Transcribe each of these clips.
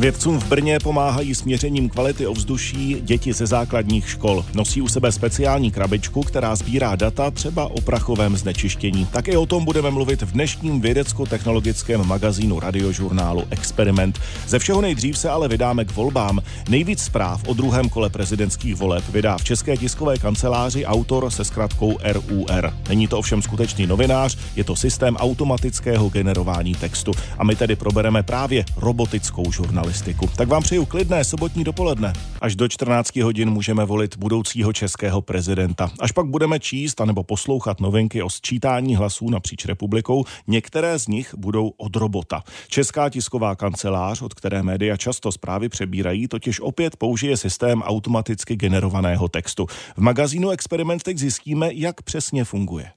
Vědcům v Brně pomáhají s měřením kvality ovzduší děti ze základních škol. Nosí u sebe speciální krabičku, která sbírá data třeba o prachovém znečištění. Také o tom budeme mluvit v dnešním vědecko-technologickém magazínu radiožurnálu Experiment. Ze všeho nejdřív se ale vydáme k volbám. Nejvíc zpráv o druhém kole prezidentských voleb vydá v České tiskové kanceláři autor se zkratkou RUR. Není to ovšem skutečný novinář, je to systém automatického generování textu. A my tedy probereme právě robotickou žurnalistiku. Tak vám přeju klidné sobotní dopoledne. Až do 14 hodin můžeme volit budoucího českého prezidenta. Až pak budeme číst anebo poslouchat novinky o sčítání hlasů napříč republikou, některé z nich budou od robota. Česká tisková kancelář, od které média často zprávy přebírají, totiž opět použije systém automaticky generovaného textu. V magazínu Experiment teď zjistíme, jak přesně funguje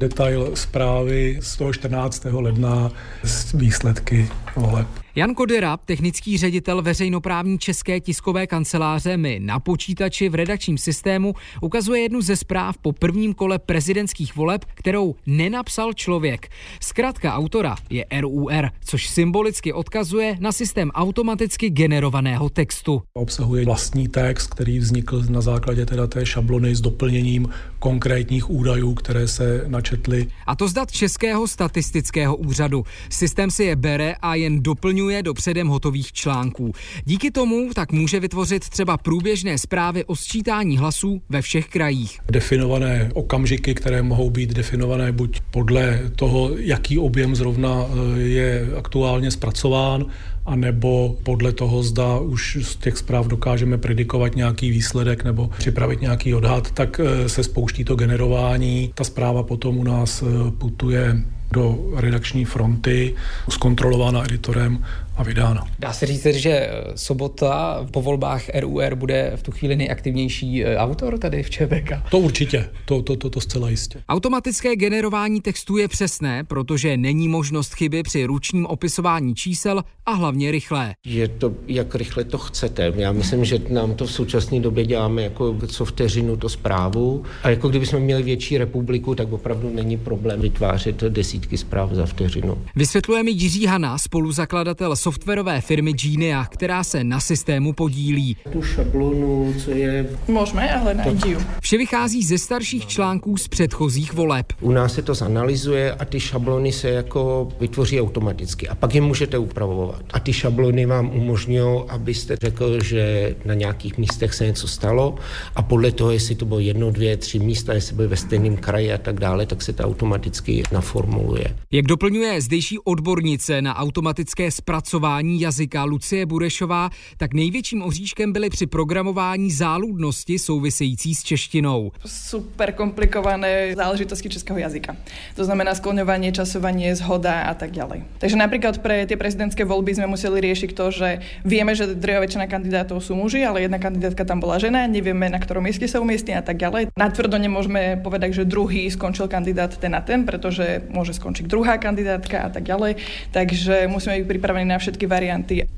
detail zprávy z toho 14. ledna z výsledky voleb. Jan Kodera, technický ředitel veřejnoprávní české tiskové kanceláře, mi na počítači v redakčním systému ukazuje jednu ze zpráv po prvním kole prezidentských voleb, kterou nenapsal člověk. Zkrátka autora je RUR, což symbolicky odkazuje na systém automaticky generovaného textu. Obsahuje vlastní text, který vznikl na základě teda té šablony s doplněním konkrétních údajů, které se načetly. A to zdat Českého statistického úřadu. Systém si je bere a jen doplňuje zahrnuje do předem hotových článků. Díky tomu tak může vytvořit třeba průběžné zprávy o sčítání hlasů ve všech krajích. Definované okamžiky, které mohou být definované buď podle toho, jaký objem zrovna eh, je aktuálně zpracován, a nebo podle toho, zda už z těch zpráv dokážeme predikovat nějaký výsledek nebo připravit nějaký odhad, tak eh, se spouští to generování. Ta zpráva potom u nás eh, putuje do redakční fronty, zkontrolována editorem a vydána. Dá se říct, že eh, sobota po volbách RUR bude v tu chvíli nejaktivnější eh, autor tady v ČVK? To určitě, to, to, to, to zcela jistě. Automatické generování textu je přesné, protože není možnost chyby při ručním opisování čísel a hlavně rychlé. Je to, jak rychle to chcete. Já myslím, že nám to v současné době děláme jako co vteřinu to zprávu a jako kdybychom měli větší republiku, tak opravdu není problém vytvářet desítky zpráv za vteřinu. Vysvětluje mi Jiří Hana, spoluzakladatel softwarové firmy Genia, která se na systému podílí. Tu šablonu, co je... Můžeme, ale najdi Vše vychází ze starších článků z předchozích voleb. U nás se to zanalizuje a ty šablony se jako vytvoří automaticky a pak je můžete upravovat. A ty šablony vám umožňují, abyste řekl, že na nějakých místech se něco stalo a podle toho, jestli to bylo jedno, dvě, tři místa, jestli byly ve stejném kraji a tak dále, tak se to automaticky naformuluje. Jak doplňuje zdejší odbornice na automatické zpracování zpracování jazyka Lucie Burešová, tak největším oříškem byly při programování záludnosti související s češtinou. Super komplikované záležitosti českého jazyka. To znamená skloňovanie, časovanie, zhoda a tak ďalej. Takže napríklad pre tie prezidentské voľby sme museli riešiť to, že vieme, že drvia väčšina kandidátov sú muži, ale jedna kandidátka tam bola žena, nevieme, na ktorom mieste sa umiestni a tak ďalej. Natvrdo nemôžeme povedať, že druhý skončil kandidát ten a ten, pretože môže skončiť druhá kandidátka a tak ďalej. Takže musíme byť pripravení na všetky varianty.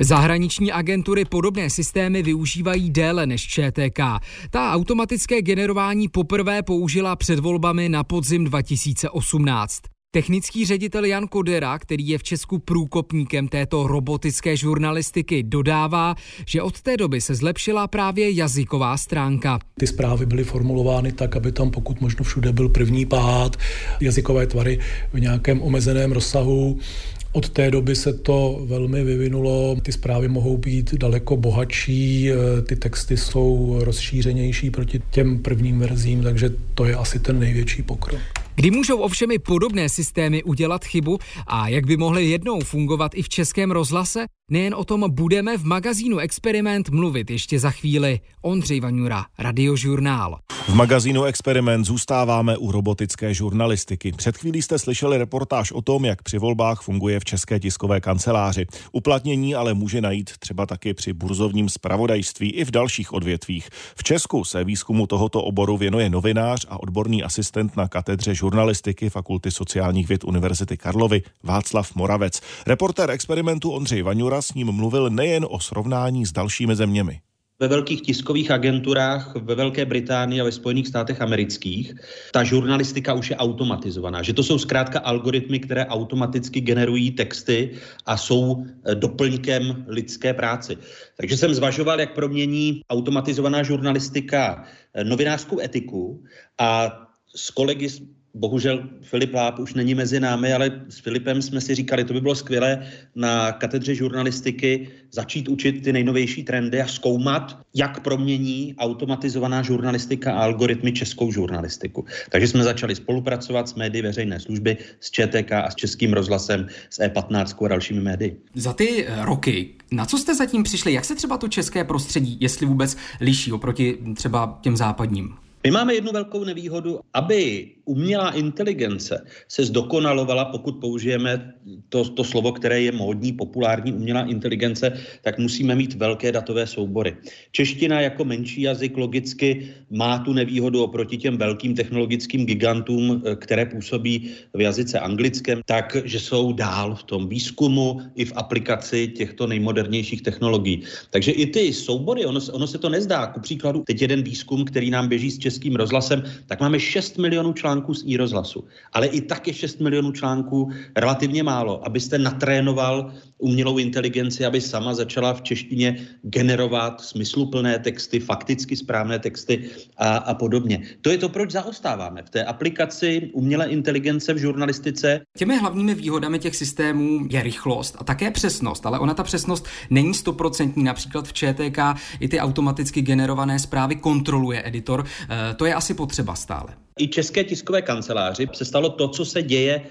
Zahraniční agentury podobné systémy využívají déle než ČTK. Ta automatické generování poprvé použila před volbami na podzim 2018. Technický ředitel Jan Kodera, který je v Česku průkopníkem této robotické žurnalistiky, dodává, že od té doby se zlepšila právě jazyková stránka. Ty zprávy byly formulovány tak, aby tam pokud možno všude byl první pád, jazykové tvary v nějakém omezeném rozsahu od té doby se to velmi vyvinulo, ty zprávy mohou být daleko bohatší, eh, ty texty jsou rozšířenější proti těm prvním verzím, takže to je asi ten největší pokrok. Kdy můžou ovšem i podobné systémy udělat chybu a jak by mohly jednou fungovat i v českém rozhlase? Nejen o tom budeme v magazínu Experiment mluvit ještě za chvíli. Ondřej Vaňura, Radiožurnál. V magazínu Experiment zůstáváme u robotické žurnalistiky. Před chvílí jste slyšeli reportáž o tom, jak při volbách funguje v České tiskové kanceláři. Uplatnění ale může najít třeba taky při burzovním spravodajství i v dalších odvětvích. V Česku se výzkumu tohoto oboru věnuje novinář a odborný asistent na katedře žurnalistiky Fakulty sociálních věd Univerzity Karlovy Václav Moravec. Reportér experimentu Ondřej Vaňura s ním mluvil nejen o srovnání s dalšími zeměmi. ve velkých tiskových agenturách ve Velké Británii a ve Spojených státech amerických ta žurnalistika už je automatizovaná. Že to jsou zkrátka algoritmy, které automaticky generují texty a jsou eh, doplňkem lidské práci. Takže jsem zvažoval, jak promění automatizovaná žurnalistika eh, novinářskou etiku a s kolegy Bohužel Filip Láp už není mezi námi, ale s Filipem jsme si říkali, to by bylo skvělé na katedře žurnalistiky začít učit ty nejnovější trendy a zkoumat, jak promění automatizovaná žurnalistika a algoritmy českou žurnalistiku. Takže jsme začali spolupracovat s médií veřejné služby, s ČTK a s Českým rozhlasem, s E15 a dalšími médii. Za ty eh, roky, na co jste zatím přišli? Jak se třeba to české prostředí, jestli vůbec liší oproti třeba těm západním? My máme jednu velkou nevýhodu, aby umělá inteligence se zdokonalovala, pokud použijeme to, to slovo, které je módní, populární umělá inteligence, tak musíme mít velké datové soubory. Čeština jako menší jazyk logicky má tu nevýhodu oproti těm velkým technologickým gigantům, eh, které působí v jazyce anglickém, takže jsou dál v tom výzkumu i v aplikaci těchto nejmodernějších technologií. Takže i ty soubory, ono, ono se to nezdá. Ku příkladu, teď jeden výzkum, který nám běží s českým rozhlasem, tak máme 6 milionů článků z e-rozhlasu. Ale i tak je 6 milionů článků relativně málo, abyste natrénoval umělou inteligenci, aby sama začala v češtině generovat smysluplné texty, fakticky správné texty a, a podobně. To je to, proč zaostáváme v té aplikaci umělé inteligence v žurnalistice. Těmi hlavními výhodami těch systémů je rychlost a také přesnost, ale ona ta přesnost není stoprocentní. Například v ČTK i ty automaticky generované zprávy kontroluje editor. E, to je asi potřeba stále. I české tiskové kanceláři se stalo to, co se děje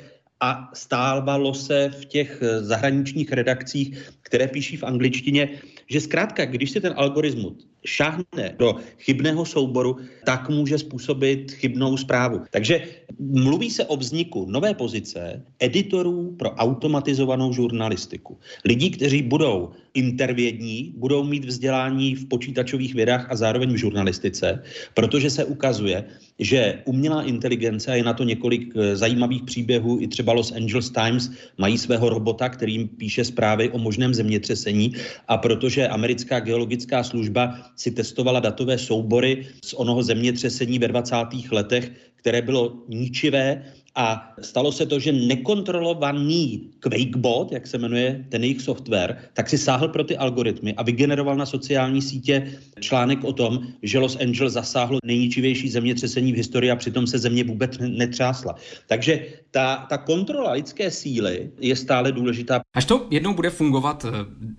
a stávalo se v těch eh, zahraničních redakcích, které píší v angličtině, že zkrátka, když si ten algoritmus šáhne do chybného souboru, tak může způsobit chybnou zprávu. Takže mluví se o vzniku nové pozice editorů pro automatizovanou žurnalistiku. Lidí, kteří budou intervědní, budou mít vzdělání v počítačových vědách a zároveň v žurnalistice, protože se ukazuje, že umělá inteligence, a je na to několik eh, zajímavých příběhů, i třeba Los Angeles Times mají svého robota, kterým píše zprávy o možném zemětřesení a protože americká geologická služba si testovala datové soubory z onoho zemětřesení ve 20. letech, které bylo ničivé, a stalo se to, že nekontrolovaný QuakeBot, jak se jmenuje ten jejich software, tak si sáhl pro ty algoritmy a vygeneroval na sociální sítě článek o tom, že Los Angeles zasáhlo nejničivější zemětřesení v historii a přitom se země vůbec netřásla. Takže ta, ta kontrola lidské síly je stále důležitá. Až to jednou bude fungovat, eh,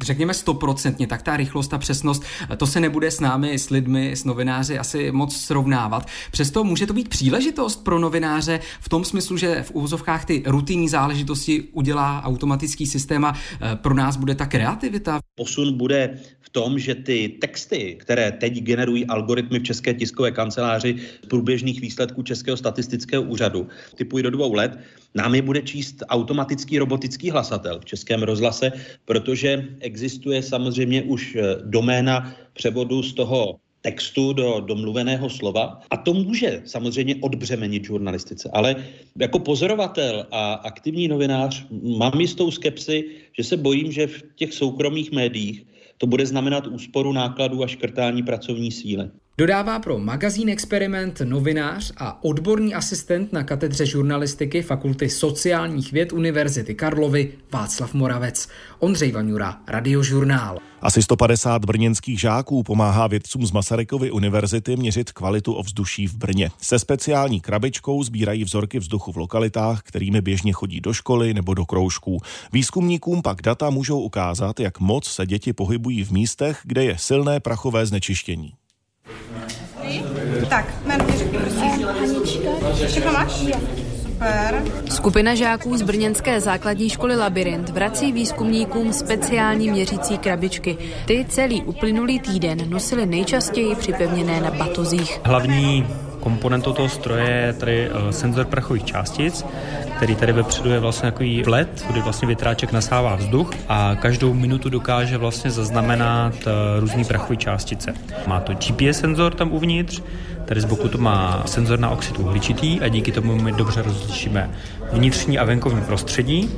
řekněme stoprocentně, tak ta rychlost a přesnost, eh, to se nebude s námi, s lidmi, s novináři asi moc srovnávat. Přesto může to být příležitost pro novináře v tom smyslu, že v úvozovkách ty rutinní záležitosti udělá automatický systém a eh, pro nás bude ta kreativita. Posun bude v tom, že ty texty, které teď generují algoritmy v České tiskové kanceláři z průběžných výsledků Českého statistického úřadu, ty půjde do dvou let, nám je bude číst automatický robotický hlasatel v českém rozhlase, protože existuje samozřejmě už eh, doména převodu z toho textu do domluveného slova. A to může samozřejmě odbřemenit žurnalistice. Ale jako pozorovatel a aktivní novinář mám jistou skepsi, že se bojím, že v těch soukromých médiích to bude znamenat úsporu nákladů a škrtání pracovní síly. Dodává pro magazín Experiment novinář a odborný asistent na katedře žurnalistiky Fakulty sociálních věd Univerzity Karlovy Václav Moravec. Ondřej Vaňura, Radiožurnál. Asi 150 brněnských žáků pomáhá vědcům z Masarykovy univerzity měřit kvalitu ovzduší v Brně. Se speciální krabičkou sbírají vzorky vzduchu v lokalitách, kterými běžně chodí do školy nebo do kroužků. Výzkumníkům pak data můžou ukázat, jak moc se děti pohybují v místech, kde je silné prachové znečištění. Tak, jméno mi řekni, prosím. Všechno máš? Super. Skupina žáků z brněnské základní školy Labyrint vrací výzkumníkům speciální měřící krabičky. Ty celý uplynulý týden nosili nejčastěji připevněné na batozích. Hlavní komponentou toho stroje je tady uh, senzor prachových částic, který tady vepředu je vlastně takový vlet, kdy vlastně vytráček nasává vzduch a každou minutu dokáže vlastně zaznamenat uh, různý prachové částice. Má to GPS senzor tam uvnitř, tady z boku to má senzor na oxid uhličitý a díky tomu my dobře rozlišíme vnitřní a venkovní prostředí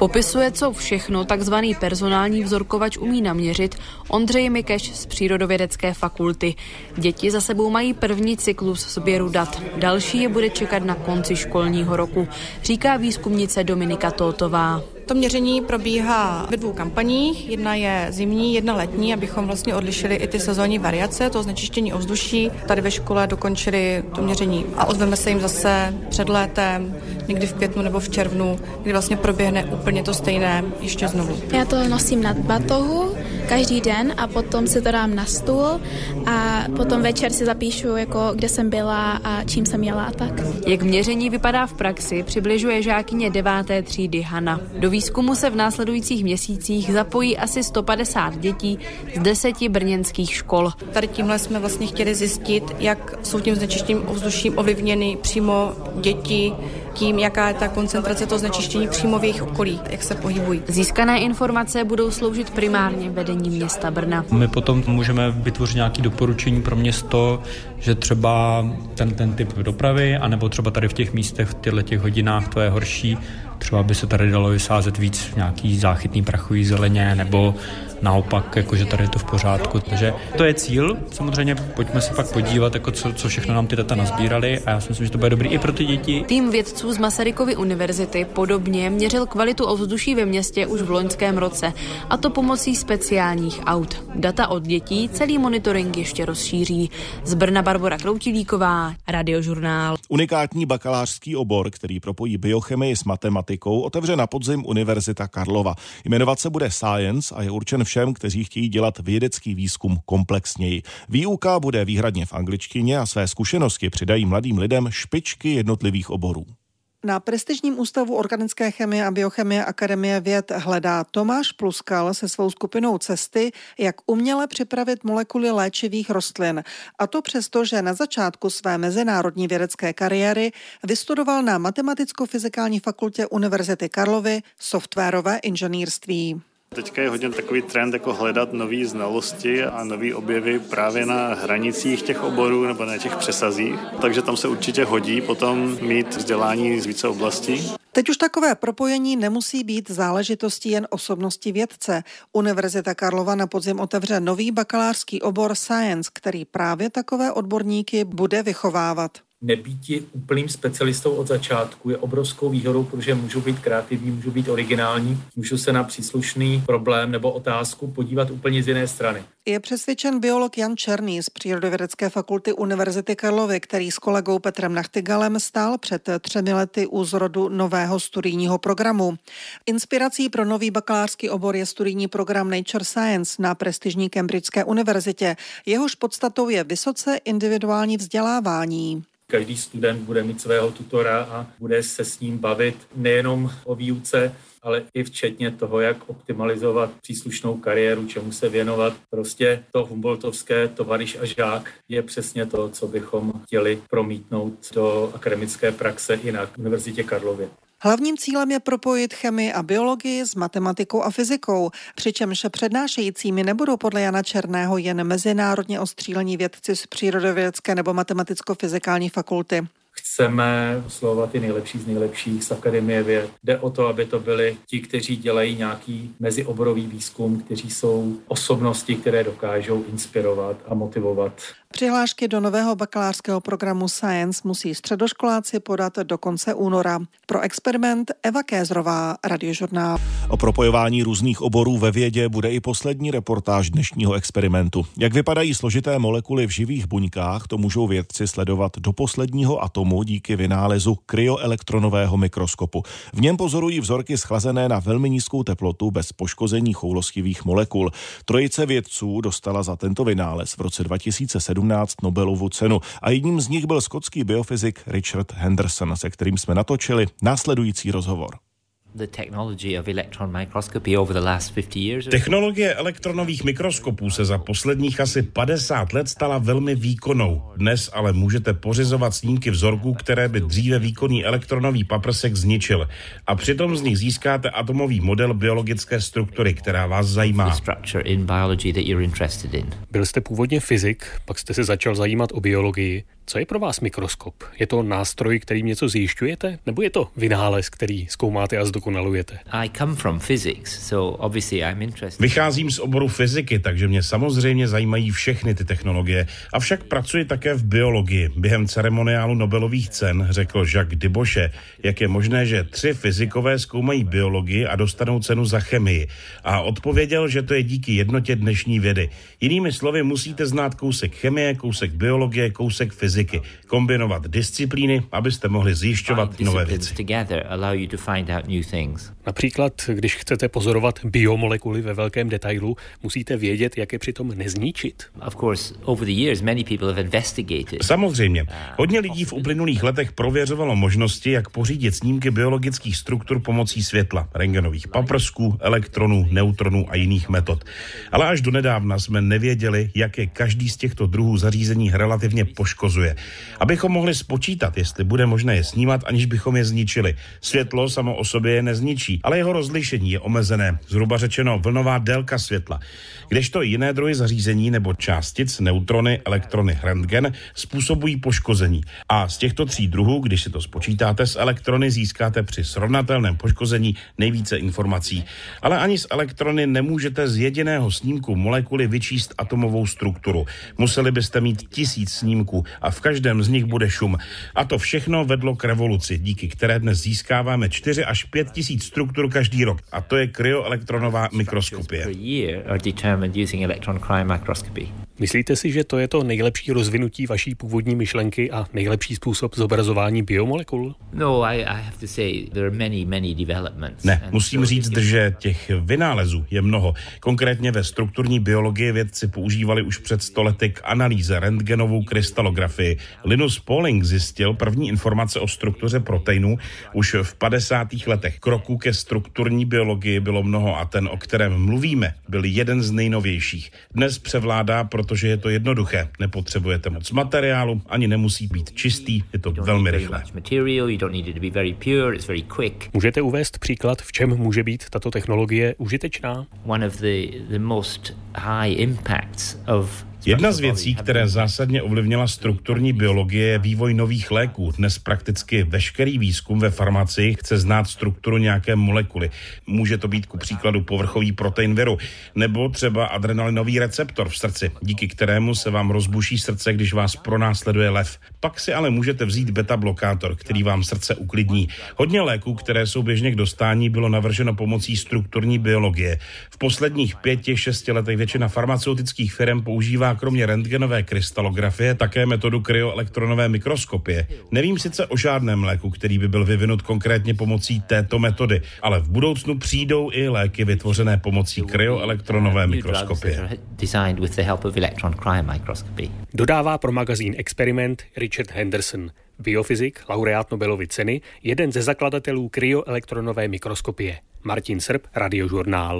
Popisuje, co všechno takzvaný personální vzorkovač umí naměřit Ondřej Mikeš z Přírodovědecké fakulty. Děti za sebou mají první cyklus sběru dat. Další je bude čekat na konci školního roku, říká výzkumnice Dominika Totová. To měření probíhá ve dvou kampaních. Jedna je zimní, jedna letní, abychom vlastně odlišili i ty sezónní variace, to znečištění ovzduší. Tady ve škole dokončili to měření a ozveme se jim zase před létem, někdy v květnu nebo v červnu, kdy vlastně proběhne úplně to stejné ještě znovu. Já to nosím na batohu každý den a potom si to dám na stůl a potom večer si zapíšu, jako kde jsem byla a čím jsem jela a tak. Jak měření vypadá v praxi, přibližuje žákyně deváté třídy Hana. Do výzkumu se v následujících měsících zapojí asi 150 dětí z deseti brněnských škol. Tady tímhle jsme vlastně chtěli zjistit, jak jsou tím znečištěním ovzduším ovlivněny přímo děti, tím, jaká je ta koncentrace toho znečištění přímo v jejich okolí, jak se pohybují. Získané informace budou sloužit primárně vedení města Brna. My potom můžeme vytvořit nějaké doporučení pro město, že třeba ten, ten typ dopravy, anebo třeba tady v těch místech, v těchto těch hodinách to je horší, třeba by se tady dalo vysázet víc nějaký záchytný prachový zeleně, nebo naopak, jakože tady je to v pořádku. Takže to je cíl. Samozřejmě pojďme se pak podívat, jako co, co všechno nám ty data nazbírali a já si myslím, že to bude dobrý i pro ty děti. Tým vědců z Masarykovy univerzity podobně měřil kvalitu ovzduší ve městě už v loňském roce, a to pomocí speciálních aut. Data od dětí celý monitoring ještě rozšíří. Z Brna Barbara Kroutilíková, Radiožurnál. Unikátní bakalářský obor, který propojí biochemii s matematikou, otevře na podzim Univerzita Karlova. Jmenovat se bude Science a je určen všem, kteří chtějí dělat vědecký výzkum komplexněji. Výuka bude výhradně v angličtině a své zkušenosti přidají mladým lidem špičky jednotlivých oborů. Na prestižním ústavu organické chemie a biochemie Akademie věd hledá Tomáš Pluskal se svou skupinou cesty, jak uměle připravit molekuly léčivých rostlin. A to přesto, že na začátku své mezinárodní vědecké kariéry vystudoval na Matematicko-fyzikální fakultě Univerzity Karlovy softwarové inženýrství. Teďka je hodně takový trend jako hledat nové znalosti a nové objevy právě na hranicích těch oborů nebo na těch přesazích. Takže tam se určitě hodí potom mít vzdělání z více oblastí. Teď už takové propojení nemusí být záležitostí jen osobnosti vědce. Univerzita Karlova na podzim otevře nový bakalářský obor Science, který právě takové odborníky bude vychovávat nebýti úplným specialistou od začátku je obrovskou výhodou, protože můžu být kreativní, můžu být originální, můžu se na příslušný problém nebo otázku podívat úplně z jiné strany. Je přesvědčen biolog Jan Černý z Přírodovědecké fakulty Univerzity Karlovy, který s kolegou Petrem Nachtigalem stál před třemi lety u zrodu nového studijního programu. Inspirací pro nový bakalářský obor je studijní program Nature Science na prestižní Cambridgeské univerzitě. Jehož podstatou je vysoce individuální vzdělávání. Každý student bude mít svého tutora a bude se s ním bavit nejenom o výuce, ale i včetně toho, jak optimalizovat příslušnou kariéru, čemu se věnovat. Prostě to Humboldtovské tovariš a žák je přesně to, co bychom chtěli promítnout do akademické praxe i na Univerzitě Karlově. Hlavním cílem je propojit chemii a biologii s matematikou a fyzikou, přičemž přednášejícími nebudou podle Jana Černého jen mezinárodně ostřílení vědci z přírodovědecké nebo matematicko-fyzikální fakulty chceme oslovovat i nejlepší z nejlepších z Akademie věd. Jde o to, aby to byli ti, kteří dělají nějaký mezioborový výzkum, kteří jsou osobnosti, které dokážou inspirovat a motivovat Přihlášky do nového bakalářského programu Science musí středoškoláci podat do konce února. Pro experiment Eva Kézrová, Radiožurnál. O propojování různých oborů ve vědě bude i poslední reportáž dnešního experimentu. Jak vypadají složité molekuly v živých buňkách, to můžou vědci sledovat do posledního atomu díky vynálezu kryoelektronového mikroskopu. V něm pozorují vzorky schlazené na velmi nízkou teplotu bez poškození choulostivých molekul. Trojice vědců dostala za tento vynález v roce 2007 2017 Nobelovu cenu a jedním z nich byl skotský biofyzik Richard Henderson, se kterým jsme natočili následující rozhovor. Technologie elektronových mikroskopů se za posledních asi 50 let stala velmi výkonnou. Dnes ale můžete pořizovat snímky vzorků, které by dříve výkonný elektronový paprsek zničil. A přitom z nich získáte atomový model biologické struktury, která vás zajímá. Byl jste původně fyzik, pak jste se začal zajímat o biologii. Co je pro vás mikroskop? Je to nástroj, kterým něco zjišťujete? Nebo je to vynález, který zkoumáte a zdokonalujete? Vycházím z oboru fyziky, takže mě samozřejmě zajímají všechny ty technologie. Avšak pracuji také v biologii. Během ceremoniálu Nobelových cen řekl Jacques Dibosche, jak je možné, že tři fyzikové zkoumají biologii a dostanou cenu za chemii. A odpověděl, že to je díky jednotě dnešní vědy. Jinými slovy, musíte znát kousek chemie, kousek biologie, kousek fyziky, kombinovat disciplíny, abyste mohli zjišťovat nové věci. Například, když chcete pozorovat biomolekuly ve velkém detailu, musíte vědět, jak je přitom nezničit. Samozřejmě. Hodně lidí v uplynulých letech prověřovalo možnosti, jak pořídit snímky biologických struktur pomocí světla, rengenových paprsků, elektronů, neutronů a jiných metod. Ale až do nedávna jsme nevěděli, jak je každý z těchto druhů zařízení relativně poškozuje. Abychom mohli spočítat, jestli bude možné je snímat, aniž bychom je zničili. Světlo samo o sobě je nezničí, ale jeho rozlišení je omezené, zhruba řečeno vlnová délka světla. Kdežto jiné druhy zařízení nebo částic, neutrony, elektrony, rentgen způsobují poškození. A z těchto tří druhů, když si to spočítáte s elektrony, získáte při srovnatelném poškození nejvíce informací. Ale ani z elektrony nemůžete z jediného snímku molekuly vyčíst atomovou strukturu. Museli byste mít tisíc snímků a v každém z nich bude šum. A to všechno vedlo k revoluci, díky které dnes získáváme 4 až 5 tisíc struktur každý rok. A to je kryoelektronová mikroskopie. Myslíte si, že to je to nejlepší rozvinutí vaší původní myšlenky a nejlepší způsob zobrazování biomolekul? No, ne, musím říct, že těch vynálezů je mnoho. Konkrétně ve strukturní biologii vědci používali už před stolety k analýze rentgenovou krystalografii. Linus Pauling zjistil první informace o struktuře proteinů už v 50. letech. Kroků ke strukturní biologii bylo mnoho a ten, o kterém mluvíme, byl jeden z nejnovějších. Dnes převládá, protože je to jednoduché. Nepotřebujete moc materiálu, ani nemusí být čistý, je to velmi rychlé. Můžete uvést příklad, v čem může být tato technologie užitečná? One of the, the most high impacts of Jedna z věcí, které zásadně ovlivnila strukturní biologie, je vývoj nových léků. Dnes prakticky veškerý výzkum ve farmacii chce znát strukturu nějaké molekuly. Může to být ku příkladu povrchový protein viru, nebo třeba adrenalinový receptor v srdci, díky kterému se vám rozbuší srdce, když vás pronásleduje lev. Pak si ale můžete vzít beta blokátor, který vám srdce uklidní. Hodně léků, které jsou běžně k dostání, bylo navrženo pomocí strukturní biologie. V posledních pěti, šesti letech většina farmaceutických firm používá kromě rentgenové krystalografie také metodu kryoelektronové mikroskopie. Nevím sice o žádném léku, který by byl vyvinut konkrétně pomocí této metody, ale v budoucnu přijdou i léky vytvořené pomocí kryoelektronové mikroskopie. Dodává pro magazín Experiment Richard Henderson, biofyzik, laureát Nobelovy ceny, jeden ze zakladatelů kryoelektronové mikroskopie. Martin Srb, Radiožurnál.